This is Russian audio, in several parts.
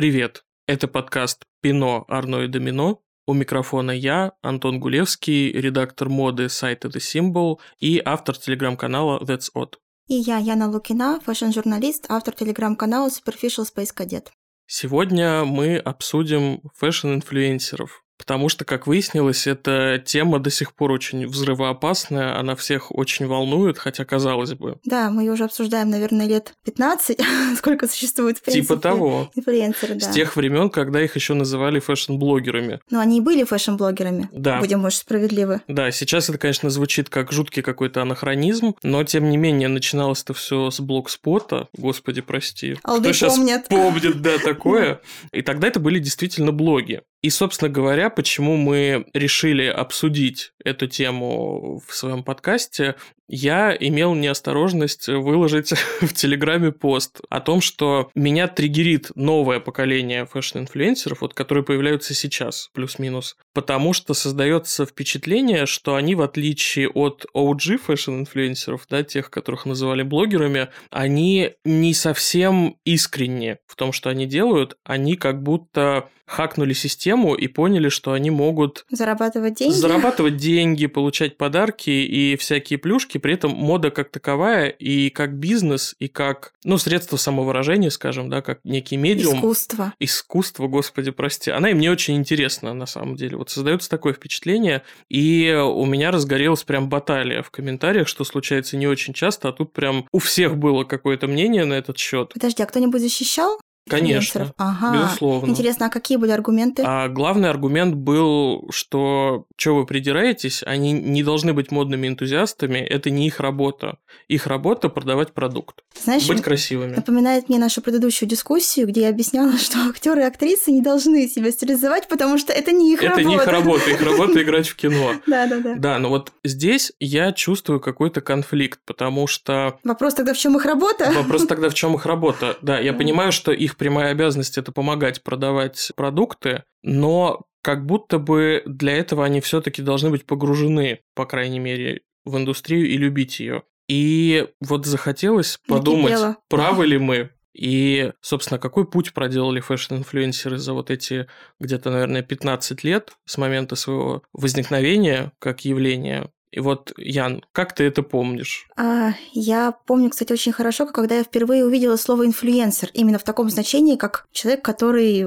Привет! Это подкаст «Пино, Арно и Домино». У микрофона я, Антон Гулевский, редактор моды сайта The Symbol и автор телеграм-канала That's Odd. И я, Яна Лукина, фэшн-журналист, автор телеграм-канала Superficial Space Cadet. Сегодня мы обсудим фэшн-инфлюенсеров. Потому что, как выяснилось, эта тема до сих пор очень взрывоопасная, она всех очень волнует, хотя казалось бы. Да, мы ее уже обсуждаем, наверное, лет 15, сколько существует, в принципе, Типа того. инфлюенсеры, да. С тех времен, когда их еще называли фэшн-блогерами. Но они и были fashion-блогерами, Да. будем, может, справедливы. Да, сейчас это, конечно, звучит как жуткий какой-то анахронизм, но тем не менее начиналось это все с Blogspot а, господи, прости. Алды Кто щас помнят. помнит, да, такое. И тогда это были действительно блоги. И, собственно говоря, почему мы решили обсудить эту тему в своем подкасте, я имел неосторожность выложить в Телеграме пост о том, что меня триггерит новое поколение fashion-инфлюенсеров, вот, которые появляются сейчас, плюс-минус, потому что создается впечатление, что они, в отличие от OG fashion-инфлюенсеров, да, тех, которых называли блогерами, они не совсем искренне в том, что они делают, они как будто хакнули систему и поняли, что они могут Зарабатывать деньги. зарабатывать деньги, получать подарки и всякие плюшки, при этом мода как таковая и как бизнес, и как, ну, средство самовыражения, скажем, да, как некий медиум. Искусство. Искусство, господи, прости. Она и мне очень интересна, на самом деле. Вот создается такое впечатление, и у меня разгорелась прям баталия в комментариях, что случается не очень часто, а тут прям у всех было какое-то мнение на этот счет. Подожди, а кто-нибудь защищал? Конечно? Ага. безусловно. Интересно, а какие были аргументы? А главный аргумент был, что что вы придираетесь, они не должны быть модными энтузиастами, это не их работа. Их работа продавать продукт, Знаешь, быть красивыми. напоминает мне нашу предыдущую дискуссию, где я объясняла, что актеры и актрисы не должны себя стилизовать, потому что это не их Это работа. не их работа, их работа играть в кино. Да, да, да. Да, но вот здесь я чувствую какой-то конфликт, потому что Вопрос тогда, в чем их работа? вопрос тогда в чем их работа. Да, я понимаю, что их прямая обязанность это помогать продавать продукты, но как будто бы для этого они все-таки должны быть погружены, по крайней мере, в индустрию и любить ее. И вот захотелось подумать, Накипело. правы ли мы. И, собственно, какой путь проделали fashion-инфлюенсеры за вот эти где-то, наверное, 15 лет с момента своего возникновения как явления. И вот, Ян, как ты это помнишь? А, я помню, кстати, очень хорошо, когда я впервые увидела слово инфлюенсер, именно в таком значении, как человек, который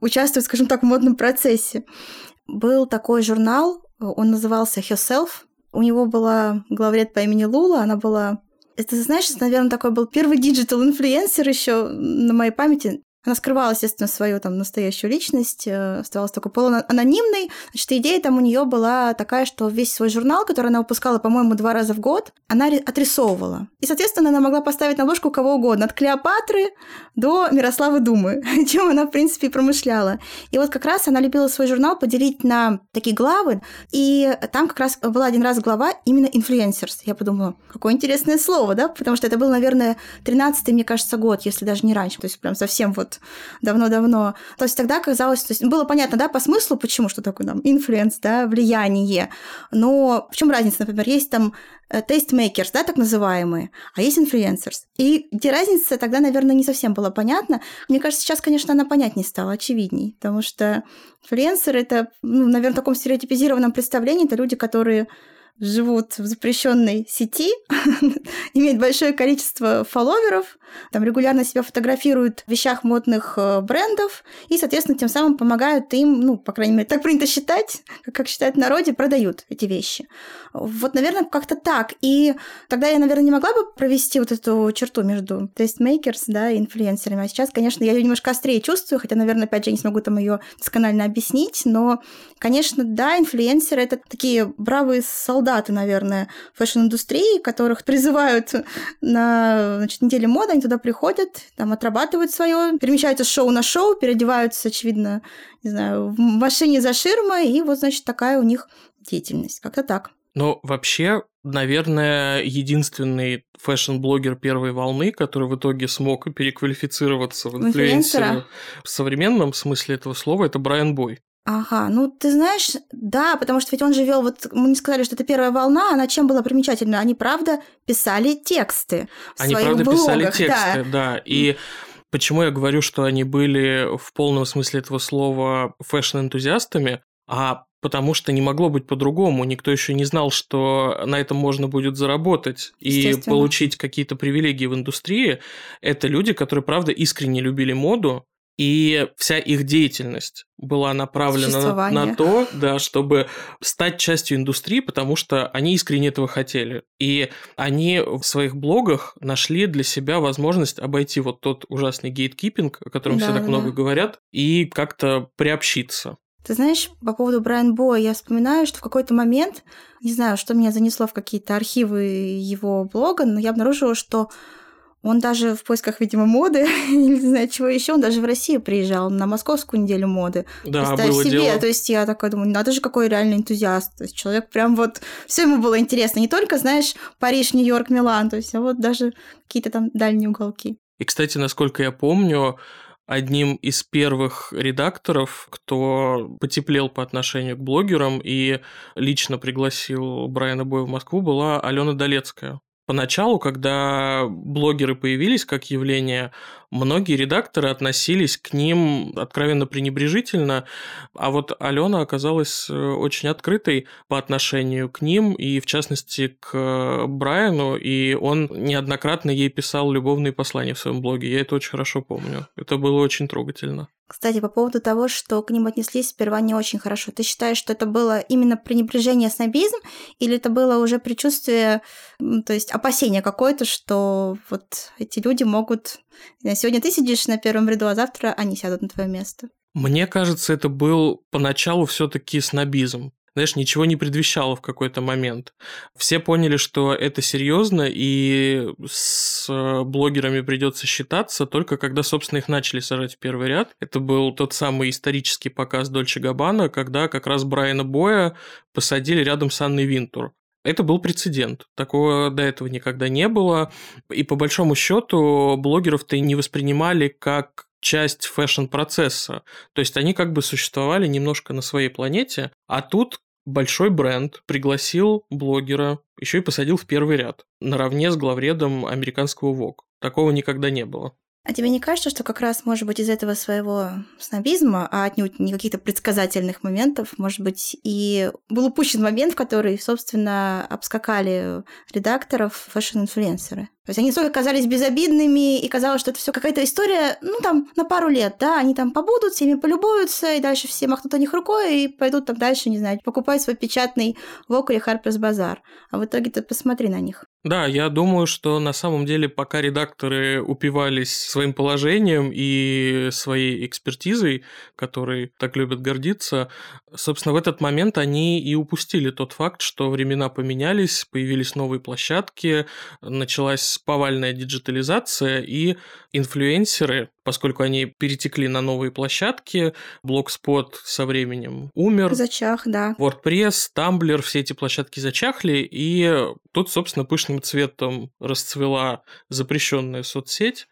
участвует, скажем так, в модном процессе. Был такой журнал, он назывался Herself. У него была главред по имени Лула, она была... Это, знаешь, наверное, такой был первый диджитал-инфлюенсер еще на моей памяти. Она скрывала, естественно, свою там настоящую личность, э, оставалась только полуанонимной. Значит, идея там у нее была такая, что весь свой журнал, который она выпускала, по-моему, два раза в год, она отрисовывала. И, соответственно, она могла поставить на обложку кого угодно, от Клеопатры до Мирославы Думы, чем она, в принципе, и промышляла. И вот как раз она любила свой журнал поделить на такие главы, и там как раз была один раз глава именно influencers. Я подумала, какое интересное слово, да, потому что это был, наверное, 13-й, мне кажется, год, если даже не раньше, то есть прям совсем вот давно-давно. То есть тогда казалось, то есть было понятно, да, по смыслу, почему, что такое там influence, да, влияние. Но в чем разница, например, есть там э, tastemakers, да, так называемые, а есть influencers. И где разница, тогда, наверное, не совсем было понятно. Мне кажется, сейчас, конечно, она понятнее стала, очевидней, потому что инфлюенсеры — это, ну, наверное, в таком стереотипизированном представлении, это люди, которые живут в запрещенной сети, имеют большое количество фолловеров, там регулярно себя фотографируют в вещах модных э, брендов и, соответственно, тем самым помогают им, ну, по крайней мере, так принято считать, как, считают в народе, продают эти вещи. Вот, наверное, как-то так. И тогда я, наверное, не могла бы провести вот эту черту между тестмейкерс, да, и инфлюенсерами. А сейчас, конечно, я ее немножко острее чувствую, хотя, наверное, опять же, я не смогу там ее досконально объяснить, но, конечно, да, инфлюенсеры — это такие бравые солдаты, наверное, fashion-индустрии, которых призывают на значит, неделе моды, они туда приходят, там отрабатывают свое, перемещаются с шоу на шоу, переодеваются, очевидно, не знаю, в машине за ширмой, и вот, значит, такая у них деятельность. Как-то так. Но вообще, наверное, единственный fashion-блогер первой волны, который в итоге смог переквалифицироваться в Инфлюенсера? в современном смысле этого слова, это Bryanboy. Ага, ну ты знаешь, да, потому что ведь он же вел, вот мы не сказали, что это первая волна, она чем была примечательна? Они, правда, писали тексты в Они, своих правда, блогах, писали да. тексты, да. И Почему я говорю, что они были в полном смысле этого слова fashion-энтузиастами? А потому что не могло быть по-другому. Никто еще не знал, что на этом можно будет заработать и получить какие-то привилегии в индустрии. Это люди, которые, правда, искренне любили моду, и вся их деятельность была направлена на, на то, да, чтобы стать частью индустрии, потому что они искренне этого хотели. И они в своих блогах нашли для себя возможность обойти вот тот ужасный гейткипинг, о котором да, все так да. много говорят, и как-то приобщиться. Ты знаешь, по поводу Брайан Боя, я вспоминаю, что в какой-то момент, не знаю, что меня занесло в какие-то архивы его блога, но я обнаружила, что он даже в поисках, видимо, моды, не знаю чего еще, он даже в Россию приезжал на московскую неделю моды. Да, Представь было себе, дело. то есть я такая думаю, надо же, какой реальный энтузиаст. То есть человек прям вот, все ему было интересно. Не только, знаешь, Париж, Нью-Йорк, Милан, то есть, а вот даже какие-то там дальние уголки. И, кстати, насколько я помню, одним из первых редакторов, кто потеплел по отношению к блогерам и лично пригласил Брайана Боя в Москву, была Алена Долецкая. Поначалу, когда блогеры появились как явление, многие редакторы относились к ним откровенно пренебрежительно, а вот Алена оказалась э, очень открытой по отношению к ним и, в частности, к Брайану, и он неоднократно ей писал любовные послания в своем блоге. Я это очень хорошо помню. Это было очень трогательно. Кстати, по поводу того, что к ним отнеслись сперва не очень хорошо. Ты считаешь, что это было именно пренебрежение, снобизм, или это было уже предчувствие, то есть опасение какое-то, что вот эти люди могут... Сегодня ты сидишь на первом ряду, а завтра они сядут на твое место. Мне кажется, это был поначалу все-таки снобизм знаешь, ничего не предвещало в какой-то момент. Все поняли, что это серьезно, и с блогерами придется считаться только когда, собственно, их начали сажать в первый ряд. Это был тот самый исторический показ Дольче Габбана, когда как раз Брайана Боя посадили рядом с Анной Винтур. Это был прецедент. Такого до этого никогда не было. И по большому счету блогеров-то и не воспринимали как часть фэшн-процесса. То есть они как бы существовали немножко на своей планете, а тут большой бренд пригласил блогера, еще и посадил в первый ряд, наравне с главредом американского Vogue. Такого никогда не было. А тебе не кажется, что как раз, может быть, из этого своего снобизма, а отнюдь не каких-то предсказательных моментов, может быть, и был упущен момент, в который, собственно, обскакали редакторов fashion-инфлюенсеры? То есть они только казались безобидными, и казалось, что это все какая-то история, ну, там, на пару лет, да, они там побудут, всеми полюбуются, и дальше все махнут на них рукой и пойдут там дальше, не знаю, покупать свой печатный Vogue или Harper's Bazaar. А в итоге ты посмотри на них. Да, я думаю, что на самом деле, пока редакторы упивались своим положением и своей экспертизой, которой так любят гордиться, собственно, в этот момент они и упустили тот факт, что времена поменялись, появились новые площадки, началась повальная диджитализация, и инфлюенсеры, поскольку они перетекли на новые площадки, Blogspot со временем умер. Зачах, да. WordPress, Tumblr, все эти площадки зачахли, и тут, собственно, пышным цветом расцвела запрещенная соцсеть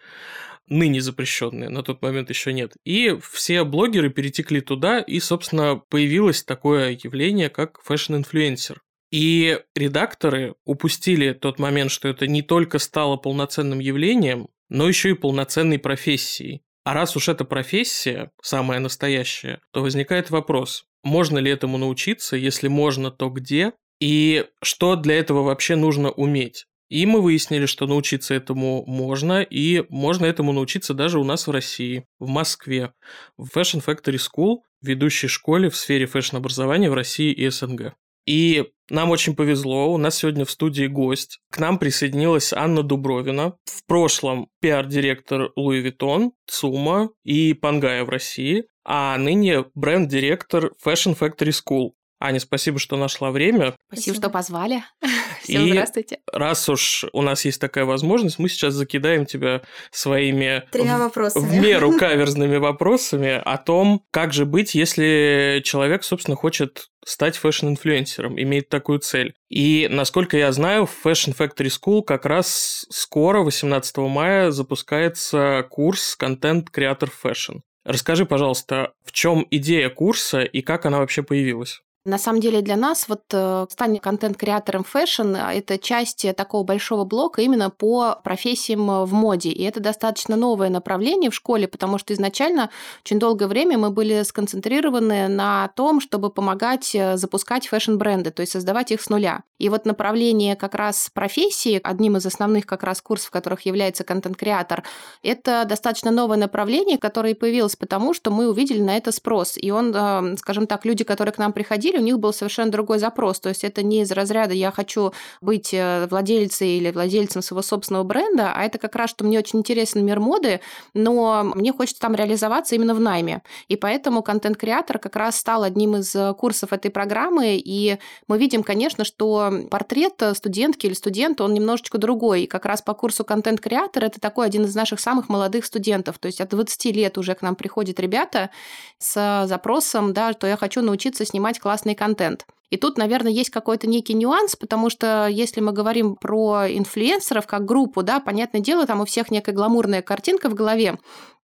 ныне запрещенные, на тот момент еще нет. И все блогеры перетекли туда, и, собственно, появилось такое явление, как fashion-инфлюенсер. И редакторы упустили тот момент, что это не только стало полноценным явлением, но еще и полноценной профессией. А раз уж эта профессия самая настоящая, то возникает вопрос, можно ли этому научиться, если можно, то где, и что для этого вообще нужно уметь. И мы выяснили, что научиться этому можно, и можно этому научиться даже у нас в России, в Москве, в Fashion Factory School, ведущей школе в сфере фэшн-образования в России и СНГ. И нам очень повезло, у нас сегодня в студии гость. К нам присоединилась Анна Дубровина, в прошлом пиар-директор Луи Виттон, ЦУМа и Пангая в России, а ныне бренд-директор Fashion Factory School. Аня, спасибо, что нашла время. Спасибо, что позвали. Всем и здравствуйте. раз уж у нас есть такая возможность, мы сейчас закидаем тебя своими... Тремя вопросами. В меру каверзными вопросами о том, как же быть, если человек, собственно, хочет стать fashion-инфлюенсером, имеет такую цель. И, насколько я знаю, в Fashion Factory School как раз скоро, 18 мая, запускается курс «Content Creator Fashion». Расскажи, пожалуйста, в чем идея курса и как она вообще появилась? На самом деле для нас вот э, стань контент-креатором фэшн – это часть такого большого блока именно по профессиям в моде. И это достаточно новое направление в школе, потому что изначально очень долгое время мы были сконцентрированы на том, чтобы помогать э, запускать фэшн-бренды, то есть создавать их с нуля. И вот направление как раз профессии, одним из основных как раз курсов, которых является контент-креатор, это достаточно новое направление, которое появилось потому, что мы увидели на это спрос. И он, э, скажем так, люди, которые к нам приходили, приходили, у них был совершенно другой запрос. То есть это не из разряда «я хочу быть э, владельцей или владельцем своего собственного бренда», а это как раз, что мне очень интересен мир моды, но мне хочется там реализоваться именно в найме. И поэтому контент-креатор как раз стал одним из э, курсов этой программы, и мы видим, конечно, что портрет студентки или студента, он немножечко другой. И как раз по курсу контент-креатор это такой один из наших самых молодых студентов. То есть от 20 лет уже к нам приходят ребята с запросом, да, что я хочу научиться снимать класс классный контент. И тут, наверное, есть какой-то некий нюанс, потому что если мы говорим про инфлюенсеров как группу, да, понятное дело, там у всех некая гламурная картинка в голове,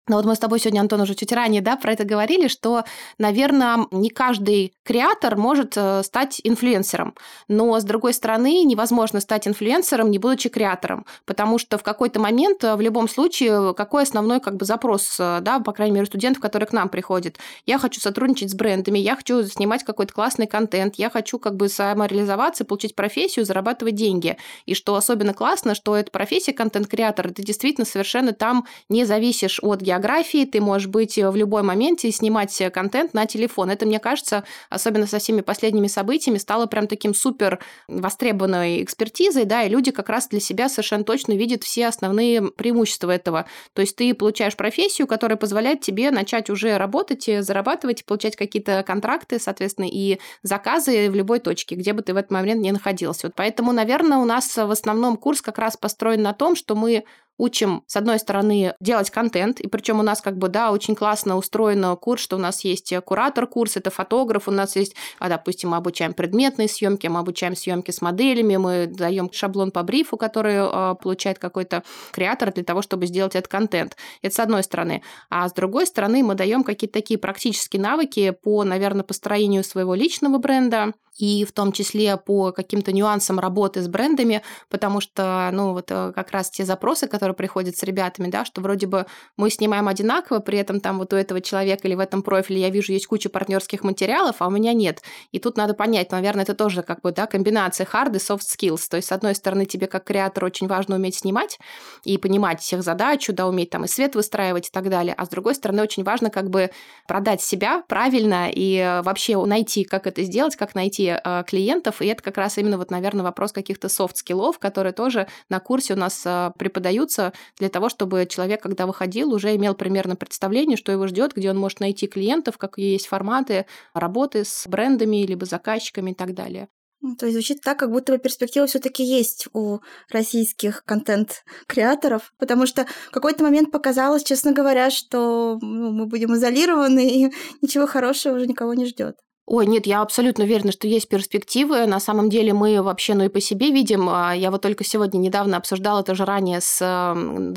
но вот мы с тобой сегодня, Антон, уже чуть ранее да, про это говорили, что, наверное, не каждый креатор может э, стать инфлюенсером. Но, с другой стороны, невозможно стать инфлюенсером, не будучи креатором. Потому что в какой-то момент, э, в любом случае, какой основной как бы, запрос, э, да, по крайней мере, студентов, которые к нам приходят. Я хочу сотрудничать с брендами, я хочу снимать какой-то классный контент, я хочу как бы самореализоваться, получить профессию, зарабатывать деньги. И что особенно классно, что эта профессия контент-креатора, ты действительно совершенно там не зависишь от географии, географии, ты можешь быть э, в любой моменте и снимать э, контент на телефон. Это, мне кажется, особенно со всеми последними событиями, стало прям таким супер востребованной экспертизой, да, и люди как раз для себя совершенно точно видят все основные преимущества этого. То есть ты получаешь профессию, которая позволяет тебе начать уже работать, э, зарабатывать, получать какие-то контракты, соответственно, и заказы в любой точке, где бы ты в этот момент не находился. Вот поэтому, наверное, у нас в основном курс как раз построен на том, что мы учим, с одной стороны, делать контент, и причем у нас как бы, да, очень классно устроен курс, что у нас есть куратор курс, это фотограф, у нас есть, а, допустим, мы обучаем предметные съемки, мы обучаем съемки с моделями, мы даем шаблон по брифу, который а, получает какой-то креатор для того, чтобы сделать этот контент. Это с одной стороны. А с другой стороны, мы даем какие-то такие практические навыки по, наверное, построению своего личного бренда, и в том числе по каким-то нюансам работы с брендами, потому что, ну, вот э, как раз те запросы, которые приходят с ребятами, да, что вроде бы мы снимаем одинаково, при этом там вот у этого человека или в этом профиле я вижу есть куча партнерских материалов, а у меня нет. И тут надо понять, наверное, это тоже как бы, да, комбинация hard и soft skills. То есть, с одной стороны, тебе как креатор очень важно уметь снимать и понимать всех задачу, да, уметь там и свет выстраивать и так далее, а с другой стороны, очень важно как бы продать себя правильно и э, вообще найти, как это сделать, как найти а, клиентов, и это как раз именно вот, наверное, вопрос каких-то soft skill ов, которые тоже на курсе у нас а, преподаются для того, чтобы человек, когда выходил, уже имел примерно представление, что его ждет, где он может найти клиентов, какие есть форматы работы с брендами, либо заказчиками и так далее. Ну, то есть звучит так, как будто бы перспектива все-таки есть у российских контент-креаторов, потому что в какой-то момент показалось, честно говоря, что ну, мы будем изолированы, и ничего хорошего уже никого не ждет. Ой, нет, я абсолютно уверена, что есть перспективы. На самом деле мы вообще, ну и по себе видим. А, я вот только сегодня недавно обсуждала тоже ранее с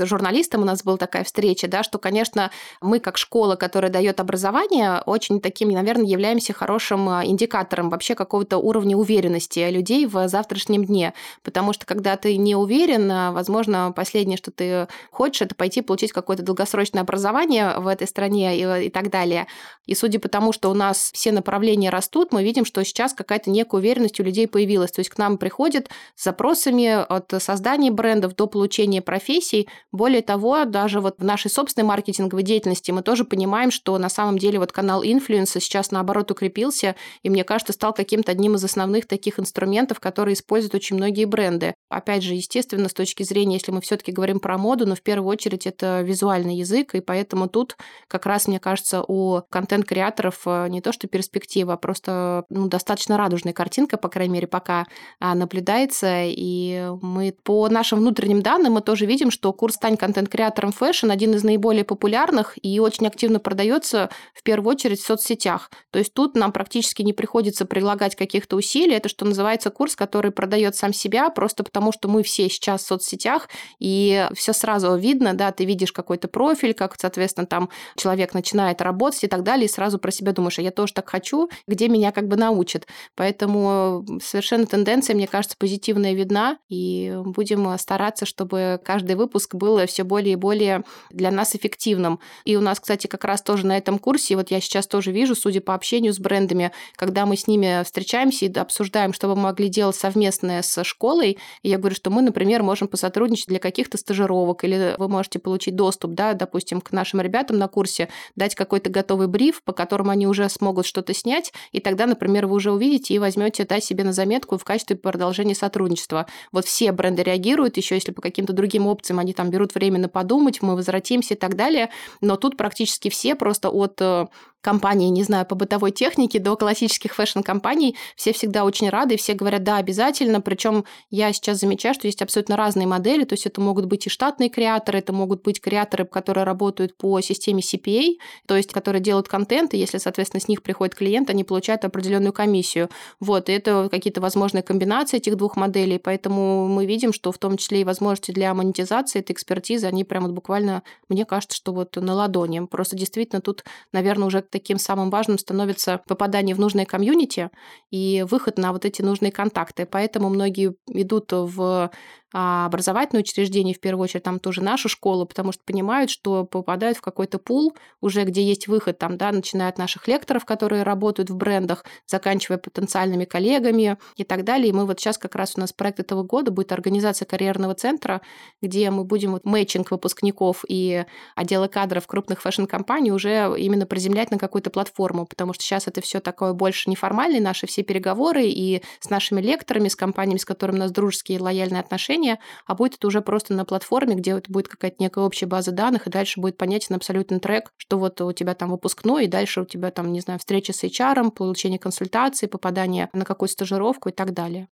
журналистом, у нас была такая встреча, да, что, конечно, мы как школа, которая дает образование, очень таким, наверное, являемся хорошим а, индикатором вообще какого-то уровня уверенности людей в завтрашнем дне. Потому что когда ты не уверен, а, возможно, последнее, что ты хочешь, это пойти получить какое-то долгосрочное образование в этой стране и, и так далее. И судя по тому, что у нас все направления направления растут, мы видим, что сейчас какая-то некая уверенность у людей появилась. То есть к нам приходят с запросами от создания брендов до получения профессий. Более того, даже вот в нашей собственной маркетинговой деятельности мы тоже понимаем, что на самом деле вот канал инфлюенса сейчас наоборот укрепился, и мне кажется, стал каким-то одним из основных таких инструментов, которые используют очень многие бренды. Опять же, естественно, с точки зрения, если мы все-таки говорим про моду, но в первую очередь это визуальный язык, и поэтому тут как раз, мне кажется, у контент-креаторов э, не то что перспектива, красиво, просто ну, достаточно радужная картинка, по крайней мере, пока а, наблюдается. И мы по нашим внутренним данным мы тоже видим, что курс «Стань контент-креатором фэшн» один из наиболее популярных и очень активно продается в первую очередь в соцсетях. То есть тут нам практически не приходится прилагать каких-то усилий. Это, что называется, курс, который продает сам себя, просто потому что мы все сейчас в соцсетях, и все сразу видно, да, ты видишь какой-то профиль, как, соответственно, там человек начинает работать и так далее, и сразу про себя думаешь, а я тоже так хочу, где меня как бы научат. Поэтому совершенно тенденция, мне кажется, позитивная видна, и будем стараться, чтобы каждый выпуск был все более и более для нас эффективным. И у нас, кстати, как раз тоже на этом курсе, вот я сейчас тоже вижу, судя по общению с брендами, когда мы с ними встречаемся и обсуждаем, что мы могли делать совместное с школой, и я говорю, что мы, например, можем посотрудничать для каких-то стажировок, или вы можете получить доступ, да, допустим, к нашим ребятам на курсе, дать какой-то готовый бриф, по которому они уже смогут что-то снять, и тогда, например, вы уже увидите и возьмете да, себе на заметку в качестве продолжения сотрудничества. Вот все бренды реагируют, еще если по каким-то другим опциям они там берут временно подумать, мы возвратимся и так далее, но тут практически все просто от э, компании, не знаю, по бытовой технике до классических фэшн-компаний, все всегда очень рады, все говорят, да, обязательно, причем я сейчас замечаю, что есть абсолютно разные модели, то есть это могут быть и штатные креаторы, это могут быть креаторы, которые работают по системе CPA, то есть которые делают контент, и если, соответственно, с них приходит клиент, они получают определенную комиссию. Вот, и это какие-то возможные комбинации этих двух моделей, поэтому мы видим, что в том числе и возможности для монетизации этой экспертизы, они прям вот буквально, мне кажется, что вот на ладони. Просто действительно тут, наверное, уже таким самым важным становится попадание в нужное комьюнити и выход на вот эти нужные контакты. Поэтому многие идут в а образовательные учреждения, в первую очередь, там тоже нашу школу, потому что понимают, что попадают в какой-то пул, уже где есть выход, там, да, начиная от наших лекторов, которые работают в брендах, заканчивая потенциальными коллегами и так далее. И мы вот сейчас как раз у нас проект этого года будет организация карьерного центра, где мы будем вот matching выпускников и отдела кадров крупных фэшн-компаний уже именно приземлять на какую-то платформу, потому что сейчас это все такое больше неформальные наши все переговоры и с нашими лекторами, с компаниями, с которыми у нас дружеские и лояльные отношения, приложение, а будет это уже просто на платформе, где это будет какая-то некая общая база данных, и дальше будет понятен абсолютный трек, что вот у тебя там выпускной, и дальше у тебя там, не знаю, встреча с HR, получение консультации, попадание на какую-то стажировку и так далее.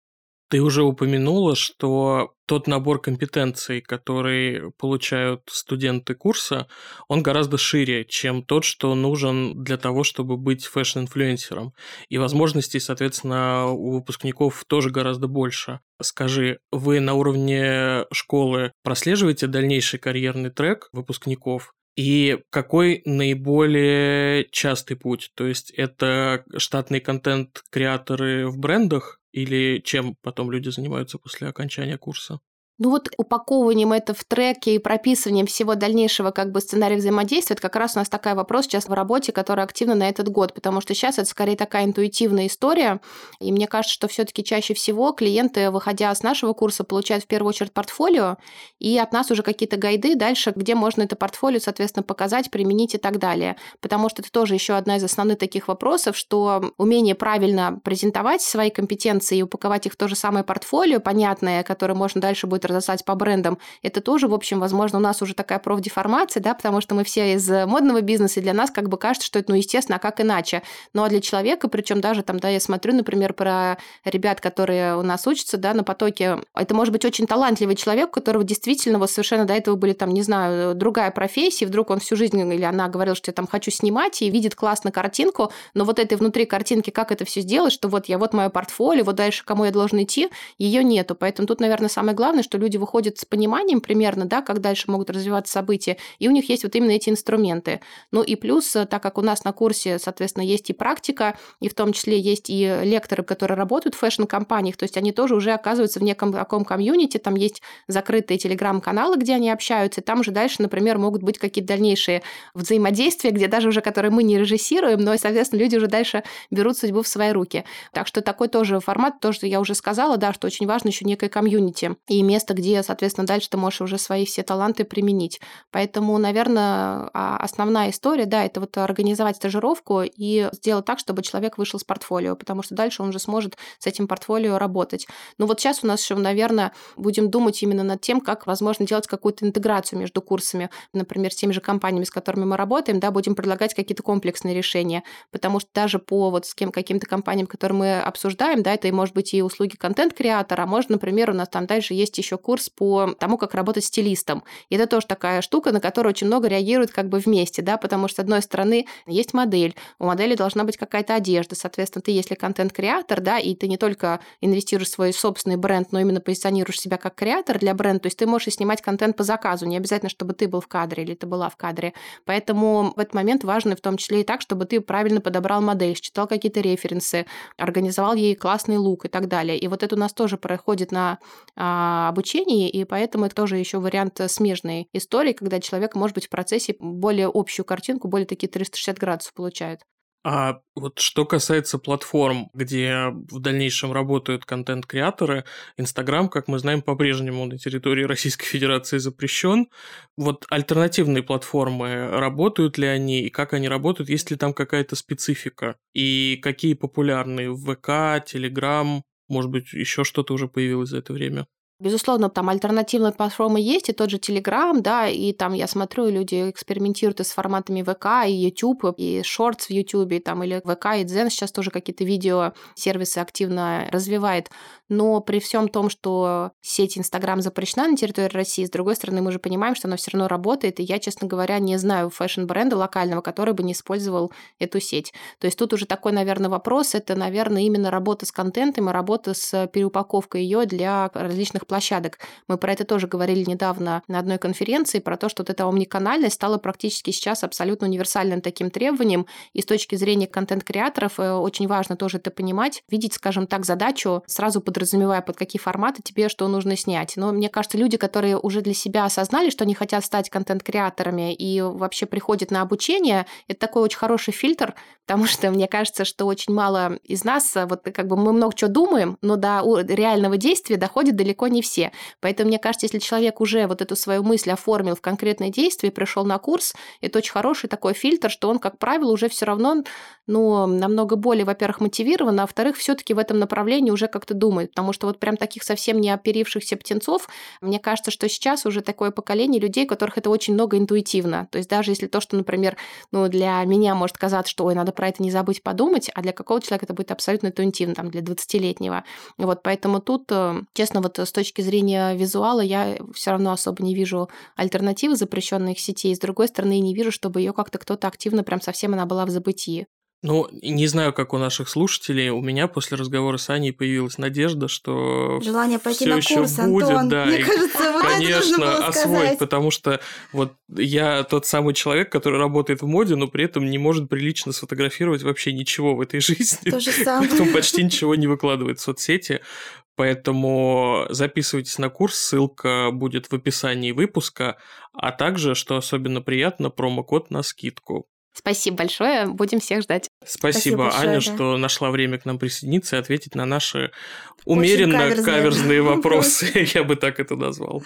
Ты уже упомянула, что тот набор компетенций, который получают студенты курса, он гораздо шире, чем тот, что нужен для того, чтобы быть фэшн-инфлюенсером. И возможностей, соответственно, у выпускников тоже гораздо больше. Скажи, вы на уровне школы прослеживаете дальнейший карьерный трек выпускников? И какой наиболее частый путь? То есть это штатные контент-креаторы в брендах, или чем потом люди занимаются после окончания курса? Ну вот упаковыванием это в треке и прописыванием всего дальнейшего как бы сценария взаимодействия, это как раз у нас такой вопрос сейчас в работе, который активно на этот год, потому что сейчас это скорее такая интуитивная история, и мне кажется, что все таки чаще всего клиенты, выходя с нашего курса, получают в первую очередь портфолио, и от нас уже какие-то гайды дальше, где можно это портфолио, соответственно, показать, применить и так далее. Потому что это тоже еще одна из основных таких вопросов, что умение правильно презентовать свои компетенции и упаковать их в то же самое портфолио, понятное, которое можно дальше будет разослать по брендам, это тоже, в общем, возможно, у нас уже такая профдеформация, да, потому что мы все из модного бизнеса, и для нас как бы кажется, что это, ну, естественно, а как иначе. Ну, а для человека, причем даже там, да, я смотрю, например, про ребят, которые у нас учатся, да, на потоке, это может быть очень талантливый человек, у которого действительно вот совершенно до этого были там, не знаю, другая профессия, вдруг он всю жизнь или она говорила, что я там хочу снимать, и видит классно картинку, но вот этой внутри картинки, как это все сделать, что вот я вот мое портфолио, вот дальше кому я должен идти, ее нету. Поэтому тут, наверное, самое главное, что люди выходят с пониманием примерно, да, как дальше могут развиваться события, и у них есть вот именно эти инструменты. Ну и плюс, э, так как у нас на курсе, соответственно, есть и практика, и в том числе есть и лекторы, которые работают в фэшн-компаниях, то есть они тоже уже оказываются в неком таком комьюнити, там есть закрытые телеграм-каналы, где они общаются, и там же дальше, например, могут быть какие-то дальнейшие взаимодействия, где даже уже, которые мы не режиссируем, но, соответственно, люди уже дальше берут судьбу в свои руки. Так что такой тоже формат, то, что я уже сказала, да, что очень важно еще некое комьюнити и место место, где, соответственно, дальше ты можешь уже свои все таланты применить. Поэтому, наверное, а, основная история, да, это вот организовать стажировку и сделать так, чтобы человек вышел с портфолио, потому что дальше он уже сможет с этим портфолио работать. Но вот сейчас у нас еще, наверное, будем думать именно над тем, как, возможно, делать какую-то интеграцию между курсами, например, с теми же компаниями, с которыми мы работаем, да, будем предлагать какие-то комплексные решения, потому что даже по вот с кем каким-то компаниям, которые мы обсуждаем, да, это и может быть и услуги контент-креатора, а может, например, у нас там дальше есть еще еще курс по тому, как работать стилистом. И это тоже такая штука, на которую очень много реагируют как бы вместе, да, потому что, с одной стороны, есть модель, у модели должна быть какая-то одежда, соответственно, ты, если контент-креатор, да, и ты не только инвестируешь в свой собственный бренд, но именно позиционируешь себя как креатор для бренда, то есть ты можешь снимать контент по заказу, не обязательно, чтобы ты был в кадре или ты была в кадре. Поэтому в этот момент важно в том числе и так, чтобы ты правильно подобрал модель, читал какие-то референсы, организовал ей классный лук и так далее. И вот это у нас тоже проходит на а, обучении, и поэтому это тоже еще вариант смежной истории, когда человек, может быть, в процессе более общую картинку, более такие 360 градусов получает. А вот что касается платформ, где в дальнейшем работают контент-креаторы, Инстаграм, как мы знаем, по-прежнему на территории Российской Федерации запрещен. Вот альтернативные платформы, работают ли они и как они работают, есть ли там какая-то специфика? И какие популярные? ВК, Телеграм, может быть, еще что-то уже появилось за это время? Безусловно, там альтернативные платформы есть, и тот же Telegram, да, и там я смотрю, люди экспериментируют и с форматами ВК, и YouTube, и Shorts в YouTube, там, или ВК, и Дзен сейчас тоже какие-то видео сервисы активно развивает. Но при всем том, что сеть Инстаграм запрещена на территории России, с другой стороны, мы же понимаем, что она все равно работает, и я, честно говоря, не знаю фэшн-бренда локального, который бы не использовал эту сеть. То есть тут уже такой, наверное, вопрос, это, наверное, именно работа с контентом и работа с переупаковкой ее для различных площадок. Мы про это тоже говорили недавно на одной конференции, про то, что вот эта омниканальность стала практически сейчас абсолютно универсальным таким требованием, и с точки зрения контент-креаторов э, очень важно тоже это понимать, видеть, скажем так, задачу сразу под подразумевая, под какие форматы тебе что нужно снять. Но мне кажется, люди, которые уже для себя осознали, что они хотят стать контент-креаторами и вообще приходят на обучение, это такой очень хороший фильтр, потому что мне кажется, что очень мало из нас, вот как бы мы много чего думаем, но до реального действия доходит далеко не все. Поэтому мне кажется, если человек уже вот эту свою мысль оформил в конкретное действие, пришел на курс, это очень хороший такой фильтр, что он, как правило, уже все равно ну, намного более, во-первых, мотивирован, а во-вторых, все-таки в этом направлении уже как-то думает потому что вот прям таких совсем не оперившихся птенцов, мне кажется, что сейчас уже такое поколение людей, которых это очень много интуитивно. То есть даже если то, что, например, ну, для меня может казаться, что, ой, надо про это не забыть подумать, а для какого-то человека это будет абсолютно интуитивно, там, для 20-летнего. Вот, поэтому тут, э, честно, вот с точки зрения визуала я все равно особо не вижу альтернативы запрещенных сетей. С другой стороны, не вижу, чтобы ее как-то кто-то активно прям совсем она была в забытии. Ну, не знаю, как у наших слушателей, у меня после разговора с Аней появилась надежда, что желание пойти на курс, будет, Антон. да, Мне и, кажется, вот конечно, освоить, сказать. потому что вот я тот самый человек, который работает в моде, но при этом не может прилично сфотографировать вообще ничего в этой жизни, То же самое. поэтому почти ничего не выкладывает в соцсети. Поэтому записывайтесь на курс, ссылка будет в описании выпуска, а также, что особенно приятно, промокод на скидку. Спасибо большое, будем всех ждать. Спасибо, Спасибо большое, Аня, да. что нашла время к нам присоединиться и ответить на наши умеренно каверзные, каверзные вопросы, я бы так это назвал.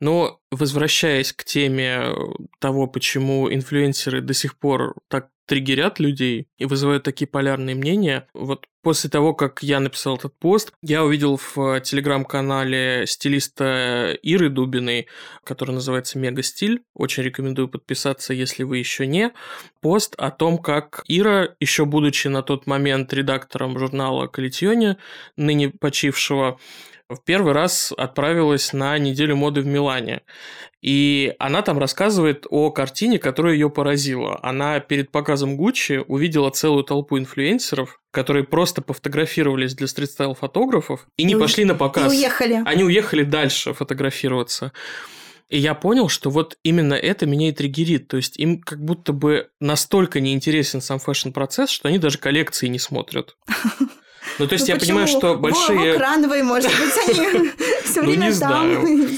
Но возвращаясь к теме того, почему инфлюенсеры до сих пор так триггерят людей и вызывают такие полярные мнения. Вот после того, как я написал этот пост, я увидел в телеграм-канале стилиста Иры Дубиной, который называется Мега Стиль. Очень рекомендую подписаться, если вы еще не. Пост о том, как Ира, еще будучи на тот момент редактором журнала Калитьоне, ныне почившего, в первый раз отправилась на неделю моды в Милане. И она там рассказывает о картине, которая ее поразила. Она перед показом Гуччи увидела целую толпу инфлюенсеров, которые просто пофотографировались для стритстайл-фотографов и не и пошли на показ. И уехали. Они уехали дальше фотографироваться. И я понял, что вот именно это меня и триггерит. То есть им как будто бы настолько неинтересен сам фэшн-процесс, что они даже коллекции не смотрят. Ну, то есть ну, я понимаю, что большие... Во, крановые, может быть, они все ну, время там.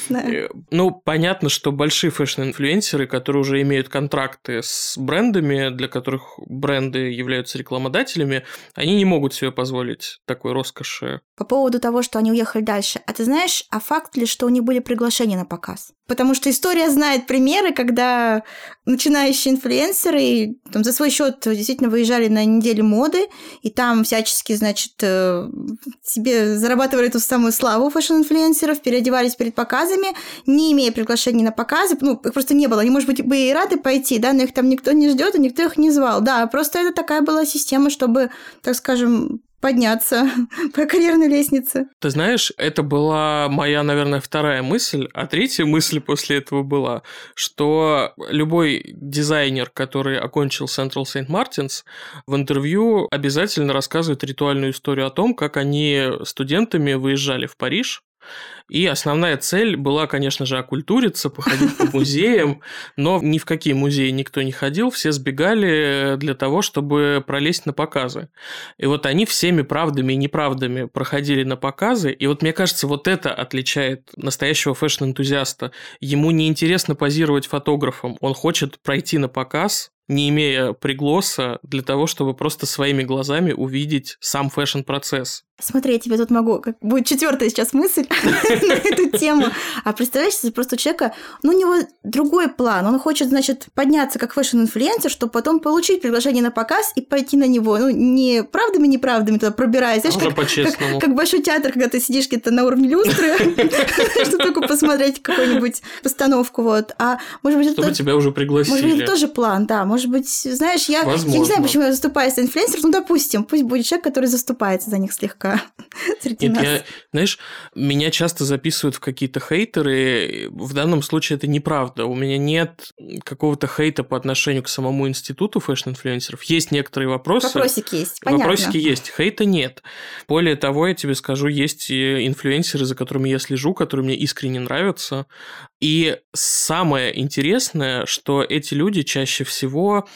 Э, ну, понятно, что большие фэшн-инфлюенсеры, которые уже имеют контракты с брендами, для которых бренды являются рекламодателями, они не могут себе позволить такой роскоши. По поводу того, что они уехали дальше. А ты знаешь, а факт ли, что у них были приглашения на показ? Потому что история знает примеры, когда начинающие инфлюенсеры там, за свой счет действительно выезжали на неделю моды, и там всячески, значит, э, себе зарабатывали ту самую славу фэшн-инфлюенсеров, переодевались перед показами, не имея приглашений на показы, ну, их просто не было. Они, может быть, бы и рады пойти, да, но их там никто не ждет, и никто их не звал. Да, просто это такая была система, чтобы, так скажем, подняться по карьерной лестнице. Ты знаешь, это была моя, наверное, вторая мысль, а третья мысль после этого была, что любой дизайнер, который окончил Central Saint Martins, в интервью обязательно рассказывает ритуальную историю о том, как они студентами выезжали в Париж, и основная цель была, конечно же, окультуриться, походить по музеям, но ни в какие музеи никто не ходил, все сбегали для того, чтобы пролезть на показы. И вот они всеми правдами и неправдами проходили на показы, и вот мне кажется, вот это отличает настоящего фэшн-энтузиаста. Ему не интересно позировать фотографам, он хочет пройти на показ, не имея пригласа, для того, чтобы просто своими глазами увидеть сам фэшн-процесс. Смотри, я тебе тут могу, как будет четвертая сейчас мысль на эту тему. А представляешь, просто у человека, ну, у него другой план. Он хочет, значит, подняться как фэшн-инфлюенсер, чтобы потом получить приглашение на показ и пойти на него. Ну, неправдами, неправдами туда пробираясь. Знаешь, как, как, как большой театр, когда ты сидишь где-то на уровне люстры, чтобы только посмотреть какую-нибудь постановку. Вот. А может быть, Чтобы тебя уже Может быть, пригласили. это тоже план, да. Может быть, знаешь, я, я не знаю, почему я заступаюсь за инфлюенсеров, ну, допустим, пусть будет человек, который заступается за них слегка среди Нет, нас. я, знаешь, меня часто записывают в какие-то хейтеры. В данном случае это неправда. У меня нет какого-то хейта по отношению к самому институту фэшн-инфлюенсеров. Есть некоторые вопросы. Вопросики есть, понятно. Вопросики есть, хейта нет. Более того, я тебе скажу, есть инфлюенсеры, за которыми я слежу, которые мне искренне нравятся. И самое интересное, что эти люди чаще всего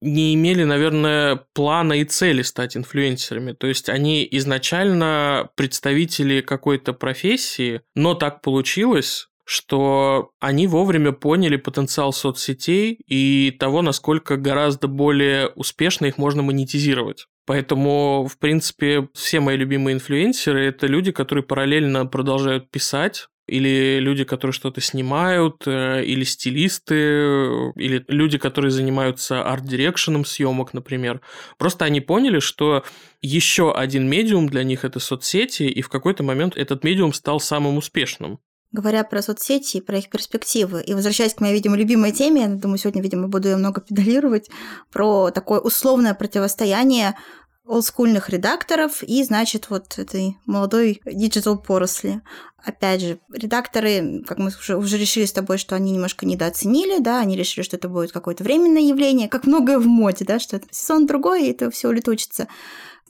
не имели, наверное, плана и цели стать инфлюенсерами. То есть они изначально представители какой-то профессии, но так получилось, что они вовремя поняли потенциал соцсетей и того, насколько гораздо более успешно их можно монетизировать. Поэтому, в принципе, все мои любимые инфлюенсеры – это люди, которые параллельно продолжают писать, или люди, которые что-то снимают, э, или стилисты, э, или люди, которые занимаются арт-дирекшеном съемок, например. Просто они поняли, что еще один медиум для них это соцсети, и в какой-то момент этот медиум стал самым успешным. Говоря про соцсети и про их перспективы, и возвращаясь к моей, видимо, любимой теме, я думаю, сегодня, видимо, буду ее много педалировать, про такое условное противостояние олдскульных редакторов и, значит, вот этой молодой диджитал поросли. Опять же, редакторы, как мы уже, уже решили с тобой, что они немножко недооценили, да, они решили, что это будет какое-то временное явление, как многое в моде, да, что это сезон другой, и это все улетучится.